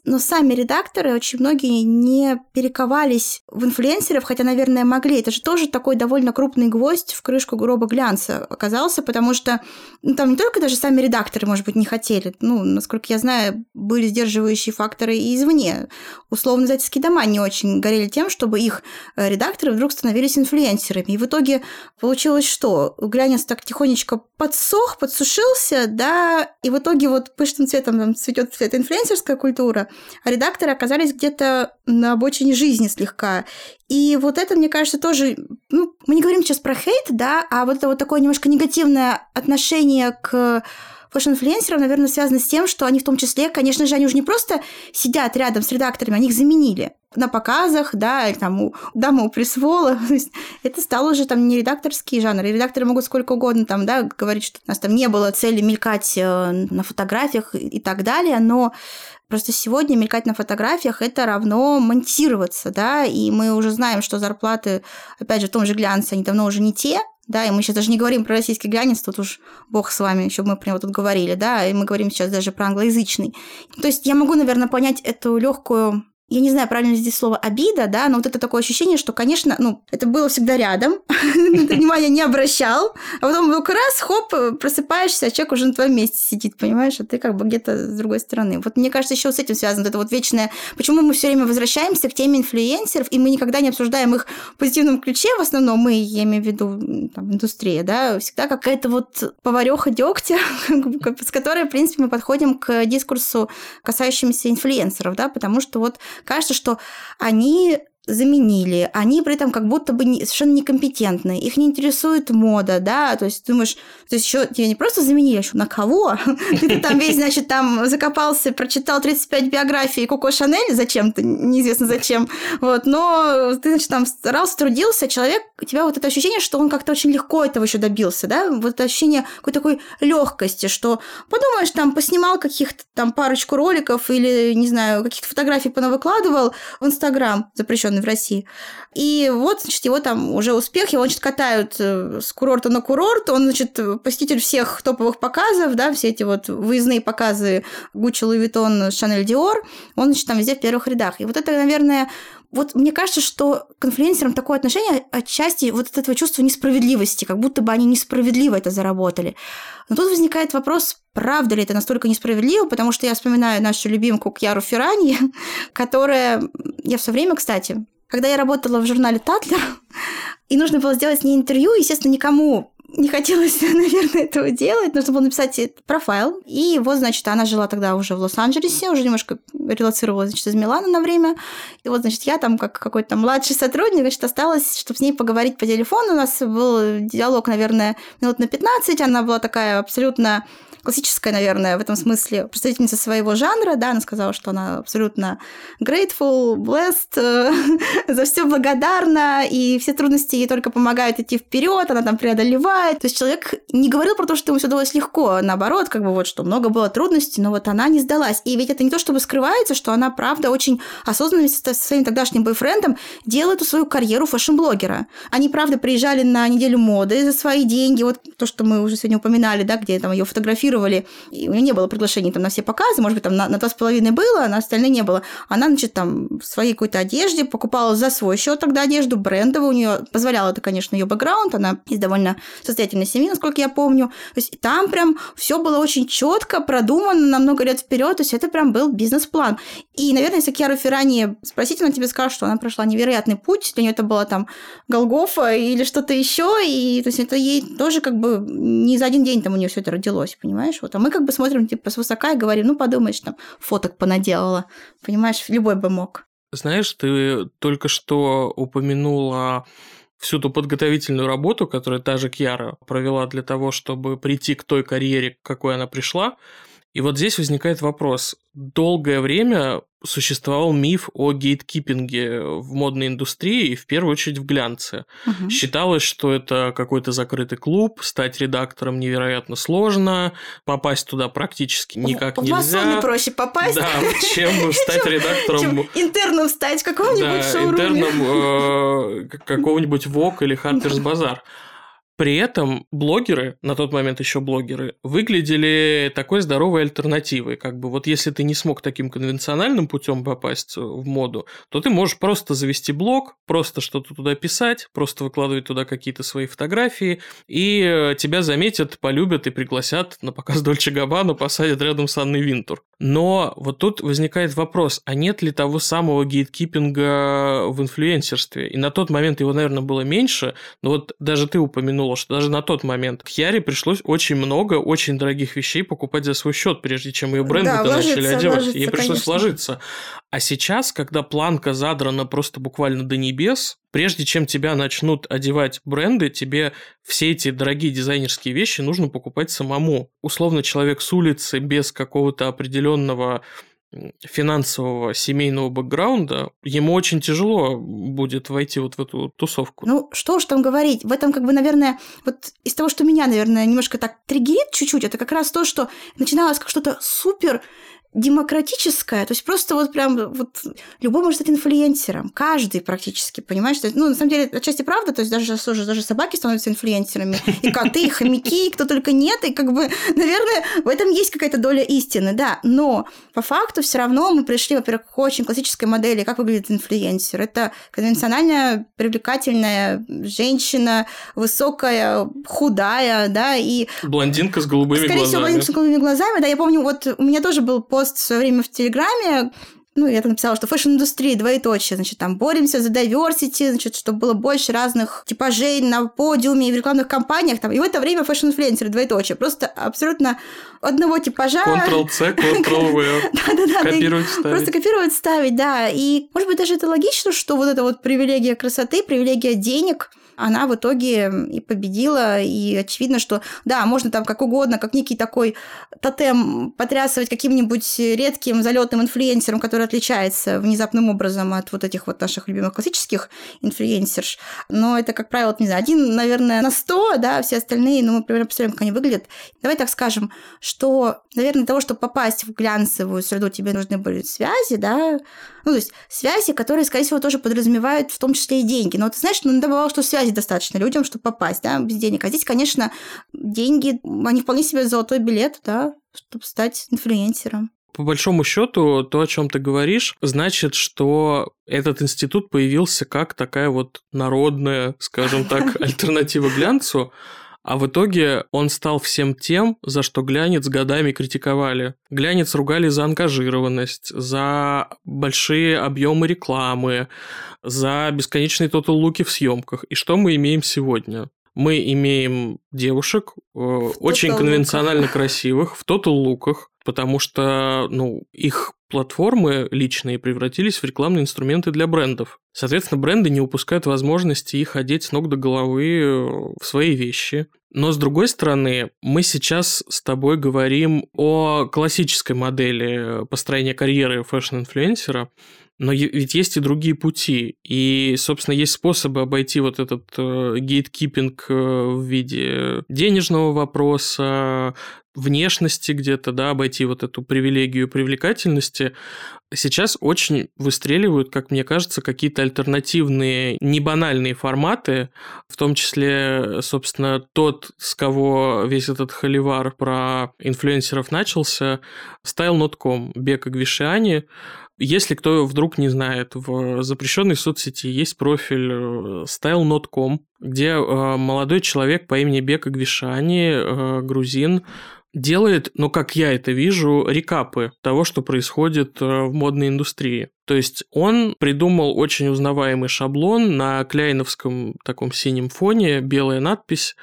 Но сами редакторы, очень многие не перековались в инфлюенсеров, хотя, наверное, могли. Это же тоже такой довольно крупный гвоздь в крышку гроба глянца оказался, потому что ну, там не только даже сами редакторы, может быть, не хотели. Ну, насколько я знаю, были сдерживающие факторы и извне. Условно, издательские дома не очень горели тем, чтобы их э, редакторы вдруг становились инфлюенсерами. И в итоге получилось что? Глянец так тихонечко подсох, подсушился, да, и в итоге вот пышным цветом там цветет эта инфлюенсерская культура, редакторы оказались где-то на обочине жизни слегка. И вот это, мне кажется, тоже... Ну, мы не говорим сейчас про хейт, да, а вот это вот такое немножко негативное отношение к фэшн-инфлюенсерам, наверное, связано с тем, что они в том числе, конечно же, они уже не просто сидят рядом с редакторами, они их заменили на показах, да, или там у дамы у press wall а. Это стало уже там не редакторский жанр. И редакторы могут сколько угодно там, да, говорить, что у нас там не было цели мелькать э, на фотографиях и так далее, но Просто сегодня мелькать на фотографиях это равно монтироваться, да, и мы уже знаем, что зарплаты, опять же, в том же глянце, они давно уже не те, да, и мы сейчас даже не говорим про российский глянец, тут уж бог с вами, еще мы про него тут говорили, да, и мы говорим сейчас даже про англоязычный. То есть я могу, наверное, понять эту легкую я не знаю, правильно ли здесь слово обида, да, но вот это такое ощущение, что, конечно, ну, это было всегда рядом, ты внимания не обращал, а потом вдруг раз, хоп, просыпаешься, а человек уже на твоем месте сидит, понимаешь, а ты как бы где-то с другой стороны. Вот мне кажется, еще с этим связано это вот вечное, почему мы все время возвращаемся к теме инфлюенсеров, и мы никогда не обсуждаем их в позитивном ключе, в основном мы, я имею в виду, там, индустрия, да, всегда какая-то вот повареха дегтя, с которой, в принципе, мы подходим к дискурсу, касающемуся инфлюенсеров, да, потому что вот кажется, что они заменили, они при этом как будто бы не, совершенно некомпетентны, их не интересует мода, да, то есть думаешь, то есть еще тебя не просто заменили, а еще на кого? Ты там весь, значит, там закопался, прочитал 35 биографий Коко Шанель зачем-то, неизвестно зачем, вот, но ты, значит, там старался, трудился, человек, у тебя вот это ощущение, что он как-то очень легко этого еще добился, да, вот это ощущение какой-то такой легкости, что подумаешь, там, поснимал каких-то там парочку роликов или, не знаю, каких-то фотографий понавыкладывал в Инстаграм, запрещенный в России. И вот, значит, его там уже успех, его, значит, катают э, с курорта на курорт, он, значит, посетитель всех топовых показов, да, все эти вот выездные показы Гуччи, Луи Виттон, Шанель Диор, он, значит, там везде в первых рядах. И вот это, наверное, вот мне кажется, что к инфлюенсерам такое отношение отчасти вот от этого чувства несправедливости, как будто бы они несправедливо это заработали. Но тут возникает вопрос, правда ли это настолько несправедливо, потому что я вспоминаю нашу любимку Кьяру Ферраньи, которая... Я все время, кстати, когда я работала в журнале «Татлер», и нужно было сделать с ней интервью, естественно, никому не хотелось, наверное, этого делать. Нужно было написать профайл. И вот, значит, она жила тогда уже в Лос-Анджелесе, уже немножко релацировалась, значит, из Милана на время. И вот, значит, я там, как какой-то младший сотрудник, значит, осталась, чтобы с ней поговорить по телефону. У нас был диалог, наверное, минут на 15. Она была такая абсолютно классическая, наверное, в этом смысле представительница своего жанра, да, она сказала, что она абсолютно grateful, blessed, э, за все благодарна, и все трудности ей только помогают идти вперед, она там преодолевает. То есть человек не говорил про то, что ему все удалось легко, наоборот, как бы вот, что много было трудностей, но вот она не сдалась. И ведь это не то, чтобы скрывается, что она, правда, очень осознанно со своим тогдашним бойфрендом делает свою карьеру фэшн-блогера. Они, правда, приезжали на неделю моды за свои деньги, вот то, что мы уже сегодня упоминали, да, где там ее фотографируют фотографировали, и у нее не было приглашений там на все показы, может быть, там на, два с половиной было, а на остальные не было. Она, значит, там в своей какой-то одежде покупала за свой счет тогда одежду брендовую, у нее позволяло это, конечно, ее бэкграунд, она из довольно состоятельной семьи, насколько я помню. То есть там прям все было очень четко продумано на много лет вперед, то есть это прям был бизнес-план. И, наверное, если Кьяру Феррани спросить, она тебе скажет, что она прошла невероятный путь, для нее это была там Голгофа или что-то еще, и то есть это ей тоже как бы не за один день там у нее все это родилось, понимаешь? Понимаешь? Вот, а мы как бы смотрим типа свысока и говорим, ну, подумаешь, там, фоток понаделала, понимаешь, любой бы мог. Знаешь, ты только что упомянула всю ту подготовительную работу, которую та же Кьяра провела для того, чтобы прийти к той карьере, к какой она пришла. И вот здесь возникает вопрос. Долгое время существовал миф о гейткипинге в модной индустрии и в первую очередь в глянце. Угу. Считалось, что это какой-то закрытый клуб, стать редактором невероятно сложно, попасть туда практически никак в нельзя. В проще попасть. Да, чем стать редактором... Интерном стать в каком-нибудь шоуруме. интерном э, какого-нибудь ВОК или Хантерс Базар. При этом блогеры, на тот момент еще блогеры, выглядели такой здоровой альтернативой. Как бы вот если ты не смог таким конвенциональным путем попасть в моду, то ты можешь просто завести блог, просто что-то туда писать, просто выкладывать туда какие-то свои фотографии, и э, тебя заметят, полюбят и пригласят на показ Дольче Габбана, посадят рядом с Анной Винтур. Но вот тут возникает вопрос, а нет ли того самого гейткипинга в инфлюенсерстве? И на тот момент его, наверное, было меньше, но вот даже ты упомянул подумала, что даже на тот момент Кьяре пришлось очень много очень дорогих вещей покупать за свой счет, прежде чем ее бренды да, начали одевать. Ей пришлось конечно. вложиться. А сейчас, когда планка задрана просто буквально до небес, прежде чем тебя начнут одевать бренды, тебе все эти дорогие дизайнерские вещи нужно покупать самому. Условно, человек с улицы без какого-то определенного финансового семейного бэкграунда, ему очень тяжело будет войти вот в эту тусовку. Ну, что уж там говорить. В этом, как бы, наверное, вот из того, что меня, наверное, немножко так триггерит чуть-чуть, это как раз то, что начиналось как что-то супер демократическая, то есть просто вот прям вот любой может стать инфлюенсером, каждый практически, понимаешь? Ну, на самом деле, отчасти правда, то есть даже, слушай, даже собаки становятся инфлюенсерами, и коты, и хомяки, и кто только нет, и как бы, наверное, в этом есть какая-то доля истины, да, но по факту все равно мы пришли, во-первых, к очень классической модели, как выглядит инфлюенсер. Это конвенциональная, привлекательная женщина, высокая, худая, да, и... Блондинка с голубыми Скорее глазами. Скорее всего, блондинка с голубыми глазами, да, я помню, вот у меня тоже был пост в свое время в Телеграме, ну, я там написала, что фэшн-индустрия, двоеточие, значит, там, боремся за diversity, значит, чтобы было больше разных типажей на подиуме и в рекламных кампаниях, там, и в это время фэшн-инфлюенсеры, двоеточие, просто абсолютно одного типажа. Ctrl-C, Ctrl-V. Да-да-да. Копировать, вставить. Просто копировать, вставить, да. И, может быть, даже это логично, что вот эта вот привилегия красоты, привилегия денег, она в итоге и победила, и очевидно, что да, можно там как угодно, как некий такой тотем потрясывать каким-нибудь редким залетным инфлюенсером, который отличается внезапным образом от вот этих вот наших любимых классических инфлюенсерш. Но это, как правило, не знаю, один, наверное, на сто, да, все остальные, ну, мы примерно представляем, как они выглядят. Давай так скажем, что, наверное, для того, чтобы попасть в глянцевую среду, тебе нужны были связи, да, ну, то есть связи, которые, скорее всего, тоже подразумевают в том числе и деньги. Но ты знаешь, ну, бывало, что связи достаточно людям, чтобы попасть, да, без денег. А здесь, конечно, деньги, они вполне себе золотой билет, да, чтобы стать инфлюенсером. По большому счету, то, о чем ты говоришь, значит, что этот институт появился как такая вот народная, скажем так, альтернатива глянцу, а в итоге он стал всем тем, за что глянец годами критиковали. Глянец ругали за ангажированность, за большие объемы рекламы, за бесконечные тотал-луки в съемках. И что мы имеем сегодня? Мы имеем девушек, э, очень конвенционально красивых, в тотал-луках, потому что ну, их платформы личные превратились в рекламные инструменты для брендов. Соответственно, бренды не упускают возможности их одеть с ног до головы э, в свои вещи. Но с другой стороны, мы сейчас с тобой говорим о классической модели построения карьеры фэшн-инфлюенсера, но ведь есть и другие пути. И, собственно, есть способы обойти вот этот э, э, в виде денежного вопроса, внешности где-то, да, обойти вот эту привилегию привлекательности, сейчас очень выстреливают, как мне кажется, какие-то альтернативные, небанальные форматы, в том числе, собственно, тот, с кого весь этот холивар про инфлюенсеров начался, Style.com, Бека Гвишиани, если кто вдруг не знает, в запрещенной соцсети есть профиль э, style.com, где э, молодой человек по имени Бека Гвишани, э, грузин, делает, ну, как я это вижу, рекапы того, что происходит в модной индустрии. То есть он придумал очень узнаваемый шаблон на кляйновском таком синем фоне, белая надпись,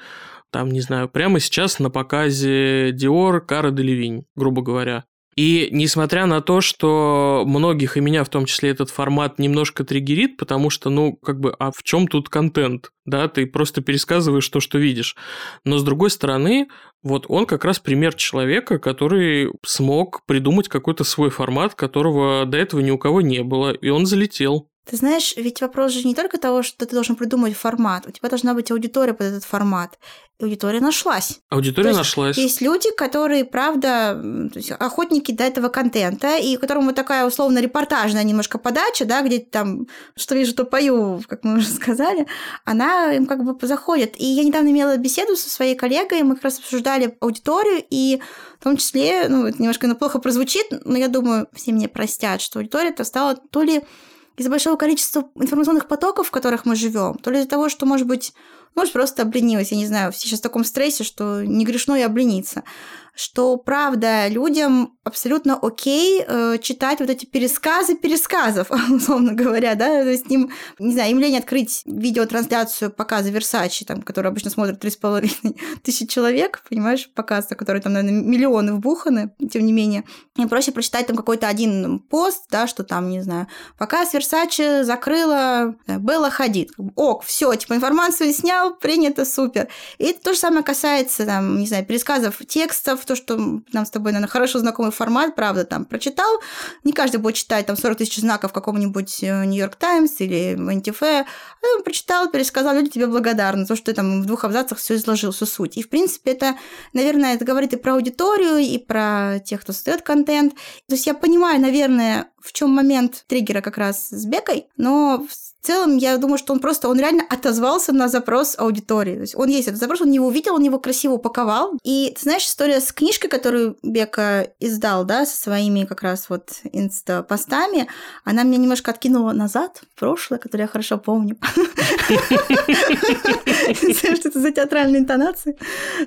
там, не знаю, прямо сейчас на показе Dior Cara Delevingne, грубо говоря. И несмотря на то, что многих, и меня в том числе, этот формат немножко триггерит, потому что, ну, как бы, а в чем тут контент? Да, ты просто пересказываешь то, что видишь. Но с другой стороны, вот он как раз пример человека, который смог придумать какой-то свой формат, которого до этого ни у кого не было, и он залетел. Ты знаешь, ведь вопрос же не только того, что ты должен придумать формат, у тебя должна быть аудитория под этот формат. И аудитория нашлась. Аудитория есть, нашлась. Есть люди, которые, правда, есть охотники до этого контента, и которым вот такая условно репортажная немножко подача, да, где там, что вижу, то пою, как мы уже сказали, она им как бы заходит. И я недавно имела беседу со своей коллегой, мы как раз обсуждали аудиторию, и в том числе, ну, это немножко плохо прозвучит, но я думаю, все мне простят, что аудитория-то стала то ли из-за большого количества информационных потоков, в которых мы живем, то ли из-за того, что, может быть, может, просто обленилась, я не знаю, все сейчас в таком стрессе, что не грешно и облениться что, правда, людям абсолютно окей э, читать вот эти пересказы пересказов, условно говоря, да, то есть им, не знаю, им лень открыть видеотрансляцию показа Версачи, там, который обычно смотрят 3,5 тысячи человек, понимаешь, показ, который там, наверное, миллионы вбуханы, тем не менее. Им проще прочитать там какой-то один пост, да, что там, не знаю, показ Версачи закрыла Белла Хадид. Ок, все, типа информацию снял, принято, супер. И то же самое касается, там, не знаю, пересказов текстов, то, что нам с тобой, наверное, хорошо знакомый формат, правда, там прочитал. Не каждый будет читать там 40 тысяч знаков в каком-нибудь Нью-Йорк Таймс или НТФ. А прочитал, пересказал, люди тебе благодарны за то, что ты там в двух абзацах все изложил, всю суть. И, в принципе, это, наверное, это говорит и про аудиторию, и про тех, кто создает контент. То есть я понимаю, наверное, в чем момент триггера как раз с Бекой, но в целом я думаю, что он просто, он реально отозвался на запрос аудитории. То есть он есть этот запрос, он его увидел, он его красиво упаковал. И ты знаешь, история с книжкой, которую Бека издал, да, со своими как раз вот инста-постами, она меня немножко откинула назад, в прошлое, которое я хорошо помню. Что это за театральные интонации.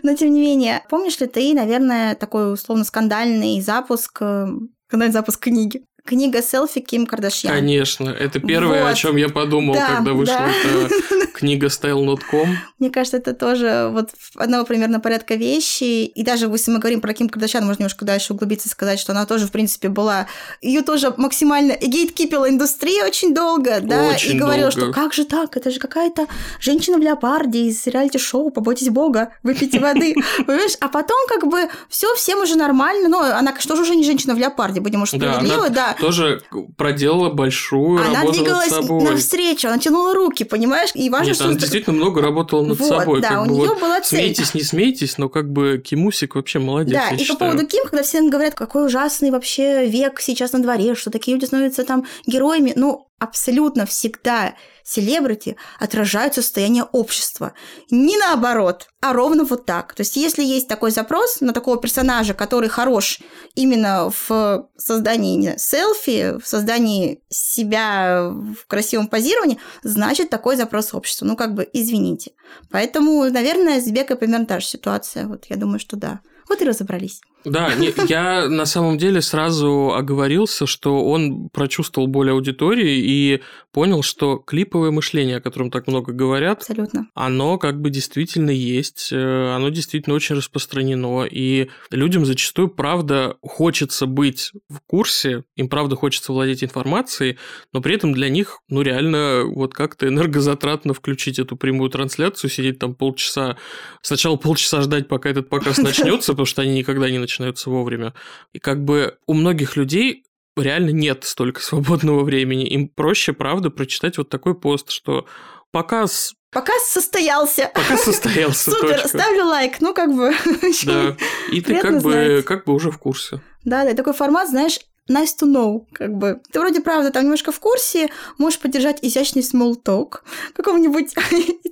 Но тем не менее, помнишь ли ты, наверное, такой условно скандальный запуск э, скандальный запуск книги. Книга селфи Ким Кардашьян. Конечно, это первое, Вот. о чем я подумал, Да, когда вышла да. эта книга style.com. Мне кажется, это тоже вот одного примерно порядка вещи. И даже если мы говорим про Ким Кардашьян, можно немножко дальше углубиться и сказать, что она тоже, в принципе, была... Ее тоже максимально гейткипила индустрия очень долго, да, Очень и говорила, долго. что как же так, это же какая-то женщина в леопарде из реалити-шоу «Побойтесь Бога, выпейте воды», понимаешь? А потом как бы все всем уже нормально, но она, конечно, тоже уже не женщина в леопарде, будем уж справедливы, да. Тоже проделала большую Она работу двигалась над собой. навстречу, она тянула руки, понимаешь? И важно, Нет, что... она действительно много работала над Вот, собой. да, как у бы нее вот была цель. Смейтесь, не смейтесь, но как бы Кимусик вообще молодец, Да, и по считаю. поводу Ким, когда все говорят, какой ужасный вообще век сейчас на дворе, что такие люди становятся там героями, ну, абсолютно всегда селебрити отражают состояние общества. Не наоборот, а ровно вот так. То есть, если есть такой запрос на такого персонажа, который хорош именно в создании не селфи, в создании себя в красивом позировании, значит, такой запрос общества. Ну, как бы, извините. Поэтому, наверное, с Бекой примерно та же ситуация. Вот я думаю, что да. Вот и разобрались. Да, не- я на самом деле сразу оговорился, что он прочувствовал боль аудитории и понял, что клиповое мышление, о котором так много говорят, Абсолютно. оно как бы действительно есть, э, оно действительно очень распространено, и людям зачастую, правда, хочется быть в курсе, им, правда, хочется владеть информацией, но при этом для них, ну, реально, вот как-то энергозатратно включить эту прямую трансляцию, сидеть там полчаса, сначала полчаса ждать, пока этот показ начнется, потому что они никогда не начинаются вовремя. И как бы у многих людей реально нет столько свободного времени. Им проще, правда, прочитать вот такой пост, что показ, Показ состоялся. показ состоялся, Супер, точка. ставлю лайк. Ну, как бы. Да, и ты как бы, как бы уже в курсе. Да, да, такой формат, знаешь, nice to know, как бы. Ты вроде, правда, там немножко в курсе, можешь поддержать изящный small talk в каком-нибудь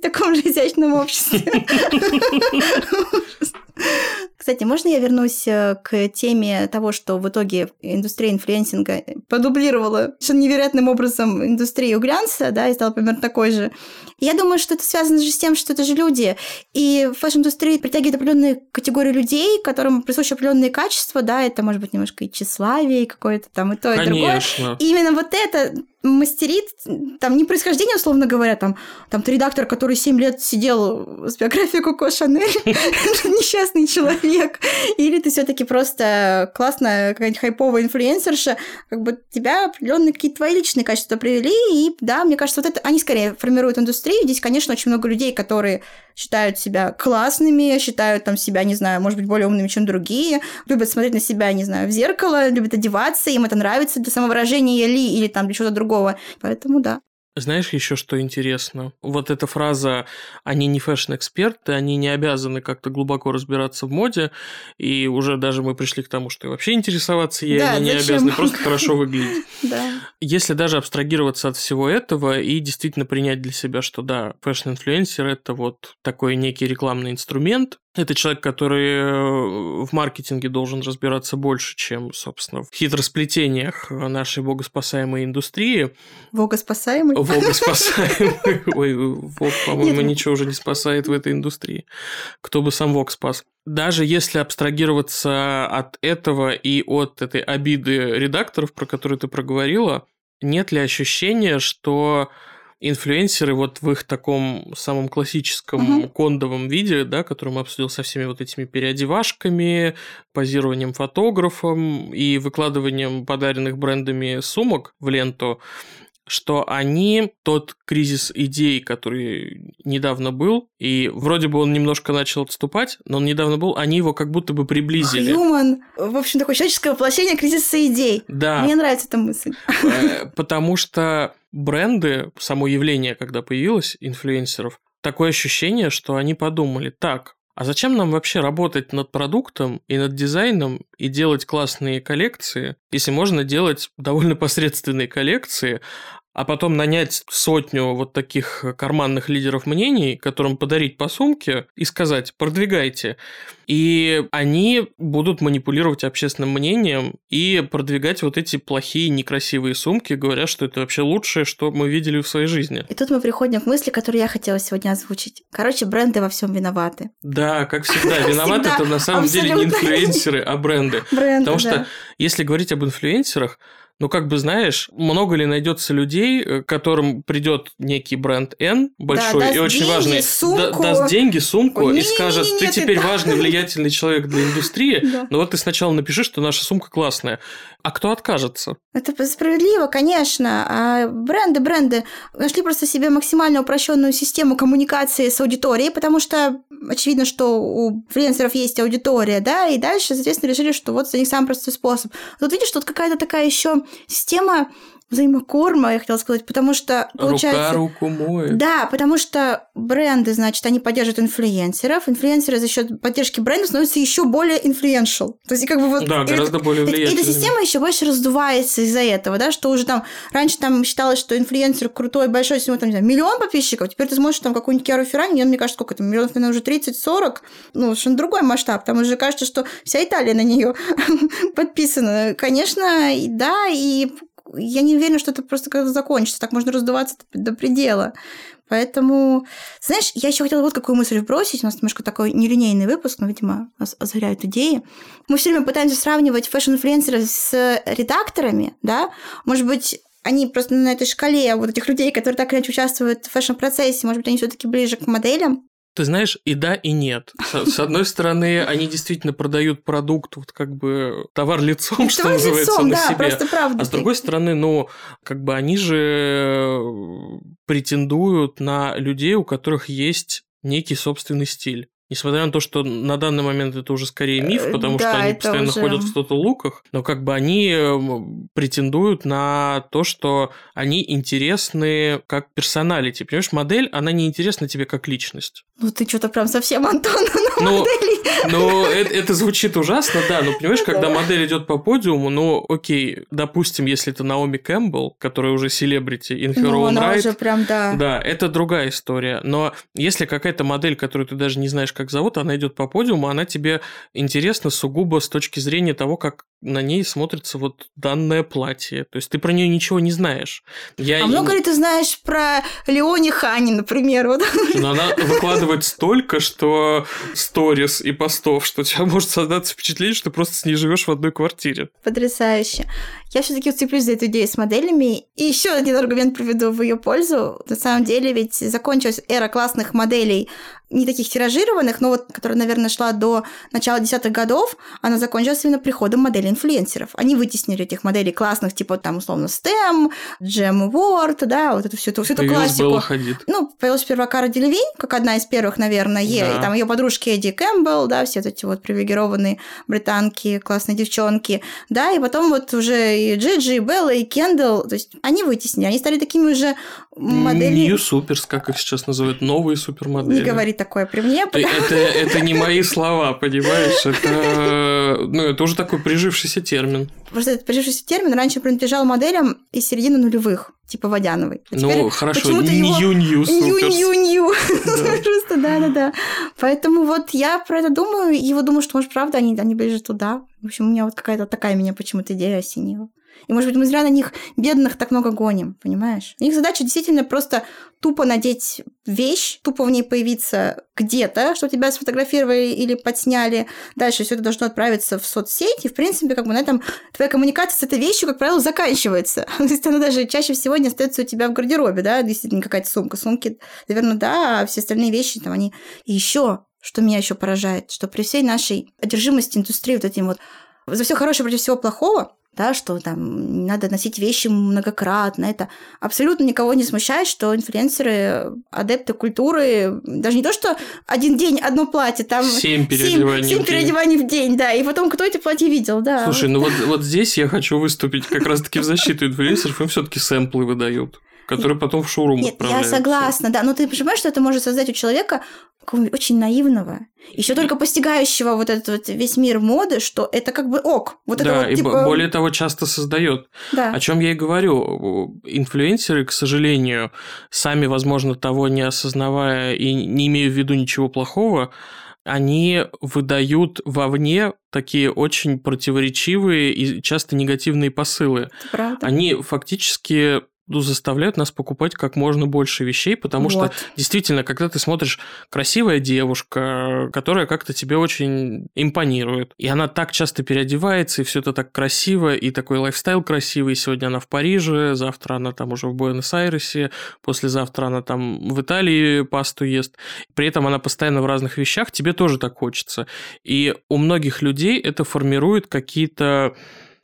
таком же изящном обществе. Кстати, можно я вернусь э, к теме того, что в итоге индустрия инфлюенсинга продублировала совершенно невероятным образом индустрию глянца, да, и стала примерно такой же. Я думаю, что это связано же с тем, что это же люди. И фэшн-индустрия притягивает определенные категории людей, которым присущи определенные качества, да, это может быть немножко и тщеславие, и какое-то там и то, и другое. И именно вот это мастерит, там не происхождение, условно говоря, там, там ты редактор, который 7 лет сидел с биографией Коко Шанель, несчастный человек, или ты все таки просто классная какая-нибудь хайповая инфлюенсерша, как бы тебя определенные какие-то твои личные качества привели, и да, мне кажется, вот это, они скорее формируют индустрию, здесь, конечно, очень много людей, которые считают себя классными, считают там себя, не знаю, может быть, более умными, чем другие, любят смотреть на себя, не знаю, в зеркало, любят одеваться, им это нравится для самовыражения ли или там для чего-то другого. Поэтому да. Знаешь еще что интересно? Вот эта фраза «они не фэшн-эксперты, они не обязаны как-то глубоко разбираться в моде», и уже даже мы пришли к тому, что и вообще интересоваться ей Да, они не зачем? обязаны, просто хорошо выглядеть. Да. Если даже абстрагироваться от всего этого и действительно принять для себя, что да, фэшн-инфлюенсер – это вот такой некий рекламный инструмент, это человек, который э, в маркетинге должен разбираться больше, чем, собственно, в хитросплетениях нашей богоспасаемой индустрии. Вога спасаемый. Ой, Вог, по-моему, ничего уже не спасает в этой индустрии. Кто бы сам Вог спас. Даже если абстрагироваться от этого и от этой обиды редакторов, про которые ты проговорила, нет ли ощущения, что инфлюенсеры вот в их таком самом классическом Мгм. кондовом виде, да, который мы обсудил со всеми вот этими переодевашками, позированием фотографом и выкладыванием подаренных брендами сумок в ленту, что они тот кризис идей, который недавно был, и вроде бы он немножко начал отступать, но он недавно был, они его как будто бы приблизили. Хьюман. В общем, такое человеческое воплощение кризиса идей. Да. Мне нравится эта мысль. Э, Потому что бренды, само явление, когда появилось, инфлюенсеров, такое ощущение, что они подумали, так, а зачем нам вообще работать над продуктом и над дизайном и делать классные коллекции, если можно делать довольно посредственные коллекции, а потом нанять сотню вот таких карманных лидеров мнений, которым подарить по сумке и сказать «продвигайте». И они будут манипулировать общественным мнением и продвигать вот эти плохие, некрасивые сумки, говоря, что это вообще лучшее, что мы видели в своей жизни. И тут мы приходим к мысли, которую я хотела сегодня озвучить. Короче, бренды во всем виноваты. Да, как всегда, виноваты это на самом деле не инфлюенсеры, а бренды. Бренды, Потому что да. если говорить об инфлюенсерах, Ну, как бы знаешь, много ли найдется людей, э, которым придет некий бренд N большой да, и очень деньги, важный, сумку. да, даст деньги, сумку Ой, и скажет, ты не-не-не, теперь ты- важный, влиятельный человек для индустрии, Да. но вот ты сначала напиши, что наша сумка классная. А кто откажется? Это справедливо, конечно. А бренды, бренды нашли просто себе максимально упрощенную систему коммуникации с аудиторией, потому что очевидно, что у инфлюенсеров есть аудитория, да, и дальше, соответственно, решили, что вот за них самый простой способ. Тут видишь, тут какая-то такая еще система взаимокорма, я хотела сказать, потому что получается... Рука руку моет. Да, потому что бренды, значит, они поддерживают инфлюенсеров. Инфлюенсеры за счет поддержки бренда становятся еще более influential. То есть, как бы вот... Да, гораздо это- более влиятельными. Эта система еще больше раздувается из-за этого, да, что уже там раньше там считалось, что инфлюенсер крутой, большой, если там, не знаю, миллион подписчиков, теперь ты смотришь там какую-нибудь Киару Феррани, мне кажется, сколько там, миллионов, наверное, уже 30-40, ну, совершенно другой масштаб, там уже кажется, что вся Италия на нее подписана. Конечно, да, и я не уверена, что это просто когда закончится, так можно раздуваться до предела. Поэтому, знаешь, я еще хотела вот какую мысль вбросить. У нас немножко такой нелинейный выпуск, но, видимо, нас озаряют идеи. Мы все время пытаемся сравнивать фэшн-инфлюенсеров с редакторами, да? Может быть, они просто на этой шкале вот этих людей, которые так или иначе участвуют в фэшн-процессе, может быть, они все-таки ближе к моделям. Ты знаешь, и да, и нет. С, с одной стороны, они действительно продают продукт, вот как бы товар лицом, что Товар называется, лицом, на да, себе. просто правда. А с другой стороны, ну, как бы они же э, претендуют на людей, у которых есть некий собственный стиль. Несмотря на то, что на данный момент это уже скорее миф, Э, потому что да, они это постоянно уже- ходят в что-то луках, но как бы они м, претендуют на то, что они интересны как персоналити. Понимаешь, модель, она не интересна тебе как личность. Ну, ты что-то прям совсем, Антон, на Ну, модели. Ну, это, это звучит ужасно, да, но понимаешь, когда модель идет по подиуму, ну, окей, допустим, если это Наоми Кэмпбелл, которая уже селебрити in her Ну, own она right, уже прям, да. да, это другая история. Но если какая-то модель, которую ты даже не знаешь, как зовут, она идет по подиуму, она тебе интересна сугубо с точки зрения того, как на ней смотрится вот данное платье. То есть ты про нее ничего не знаешь. Я... А много ли ты знаешь про Леони Хани, например? Вот. Но она выкладывает столько, что сторис и постов, что у тебя может создаться впечатление, что ты просто с ней живешь в одной квартире. Потрясающе. Я все-таки уцеплюсь за эту идею с моделями. И еще один аргумент приведу в ее пользу. На самом деле, ведь закончилась эра классных моделей, не таких тиражированных, но вот, которая, наверное, шла до начала десятых годов, она закончилась именно приходом моделей инфлюенсеров. Они вытеснили этих моделей классных, типа там, условно, STEM, Джем Word, да, вот эту всю эту, всю эту классику. Белла Хадид. Ну, появилась сперва Кара Делевинь, как одна из первых, наверное, Да. и там ее подружки Эдди Кэмпбелл, да, все эти вот привилегированные британки, классные девчонки, да, и потом вот уже и Джиджи, и Белла, и Кендалл, то есть они вытеснили, они стали такими уже моделями... New Supers, как их сейчас называют, новые супермодели. Не говори такое при мне, Это, это не мои слова, понимаешь? Это, ну, это уже такой прижившийся термин. Просто этот прижившийся термин раньше принадлежал моделям из середины нулевых, типа Водяновой. А ну, хорошо, Supers. Нью-нью-нью. Просто да-да-да. Поэтому вот я про это думаю, и вот думаю, что, может, правда, они, они ближе туда. В общем, у меня вот какая-то такая меня почему-то идея осенила. И, может быть, мы зря на них, бедных, так много гоним, понимаешь? Их задача действительно просто тупо надеть вещь, тупо в ней появиться где-то, что тебя сфотографировали или подсняли. Дальше все это должно отправиться в соцсети. В принципе, как бы на этом твоя коммуникация с этой вещью, как правило, заканчивается. То есть она даже чаще всего не остается у тебя в гардеробе, да, действительно какая-то сумка. Сумки, наверное, да, а все остальные вещи там они... Еще, что меня еще поражает, что при всей нашей одержимости индустрии вот этим вот за все хорошее против всего плохого, да, что там надо носить вещи многократно, это абсолютно никого не смущает, что инфлюенсеры, адепты культуры, даже не то, что один день одно платье, там Семь переодеваний в семь день. переодеваний в день, да, и потом кто эти платья видел, да. Слушай, ну вот, вот здесь я хочу выступить как раз-таки в защиту инфлюенсеров, им все-таки сэмплы выдают, которые потом в шоурум Нет, я согласна, да, но ты понимаешь, что это может создать у человека очень наивного, еще только постигающего вот этот вот весь мир моды, что это как бы ок. Вот да, это вот, и типа, более того, часто создает. да. О чем я и говорю. Инфлюенсеры, к сожалению, сами, возможно, того не осознавая и не имея в виду ничего плохого, они выдают вовне такие очень противоречивые и часто негативные посылы. правда. Они фактически ну, заставляют нас покупать как можно больше вещей, потому вот. что действительно, когда ты смотришь красивая девушка, которая как-то тебе очень импонирует, и она так часто переодевается, и все это так красиво, и такой лайфстайл красивый, сегодня она в Париже, завтра она там уже в Буэнос-Айресе, послезавтра она там в Италии пасту ест, при этом она постоянно в разных вещах, тебе тоже так хочется. И у многих людей это формирует какие-то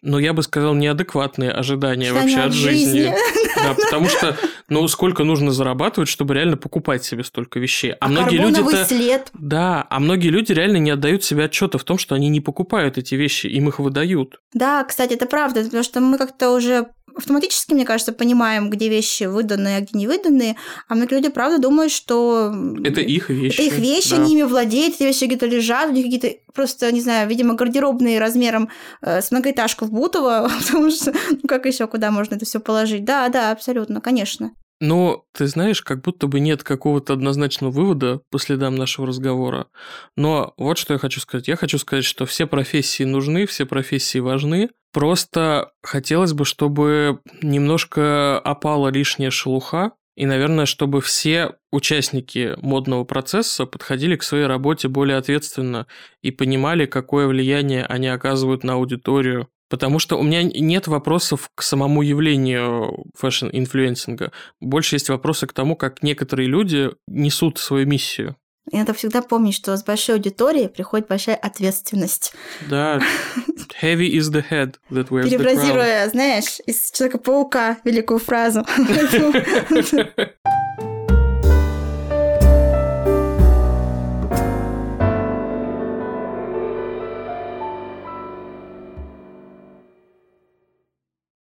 ну, я бы сказал, неадекватные ожидания вообще от жизни. жизни. Да, потому что, ну, сколько нужно зарабатывать, чтобы реально покупать себе столько вещей. А, а многие люди след. Да, а многие люди реально не отдают себе отчета в том, что они не покупают эти вещи, им их выдают. Да, кстати, это правда, потому что мы как-то уже автоматически, мне кажется, понимаем, где вещи выданные, а где не выданные, а многие люди, правда, думают, что... Это их вещи. Это их вещи, да. они ими владеют, эти вещи где-то лежат, у них какие-то просто, не знаю, видимо, гардеробные размером э, с многоэтажку в Бутово, потому что, ну, как еще куда можно это все положить? Да, да, абсолютно, конечно. Но, ты знаешь, как будто бы нет какого-то однозначного вывода по следам нашего разговора. Но вот что я хочу сказать. Я хочу сказать, что все профессии нужны, все профессии важны. Просто хотелось бы, чтобы немножко опала лишняя шелуха, и, наверное, чтобы все участники модного процесса подходили к своей работе более ответственно и понимали, какое влияние они оказывают на аудиторию, Потому что у меня нет вопросов к самому явлению фэшн-инфлюенсинга. Больше есть вопросы к тому, как некоторые люди несут свою миссию. И надо всегда помнить, что с большой аудиторией приходит большая ответственность. Да, heavy is the head that wears Перефразируя, знаешь, из Человека-паука великую фразу.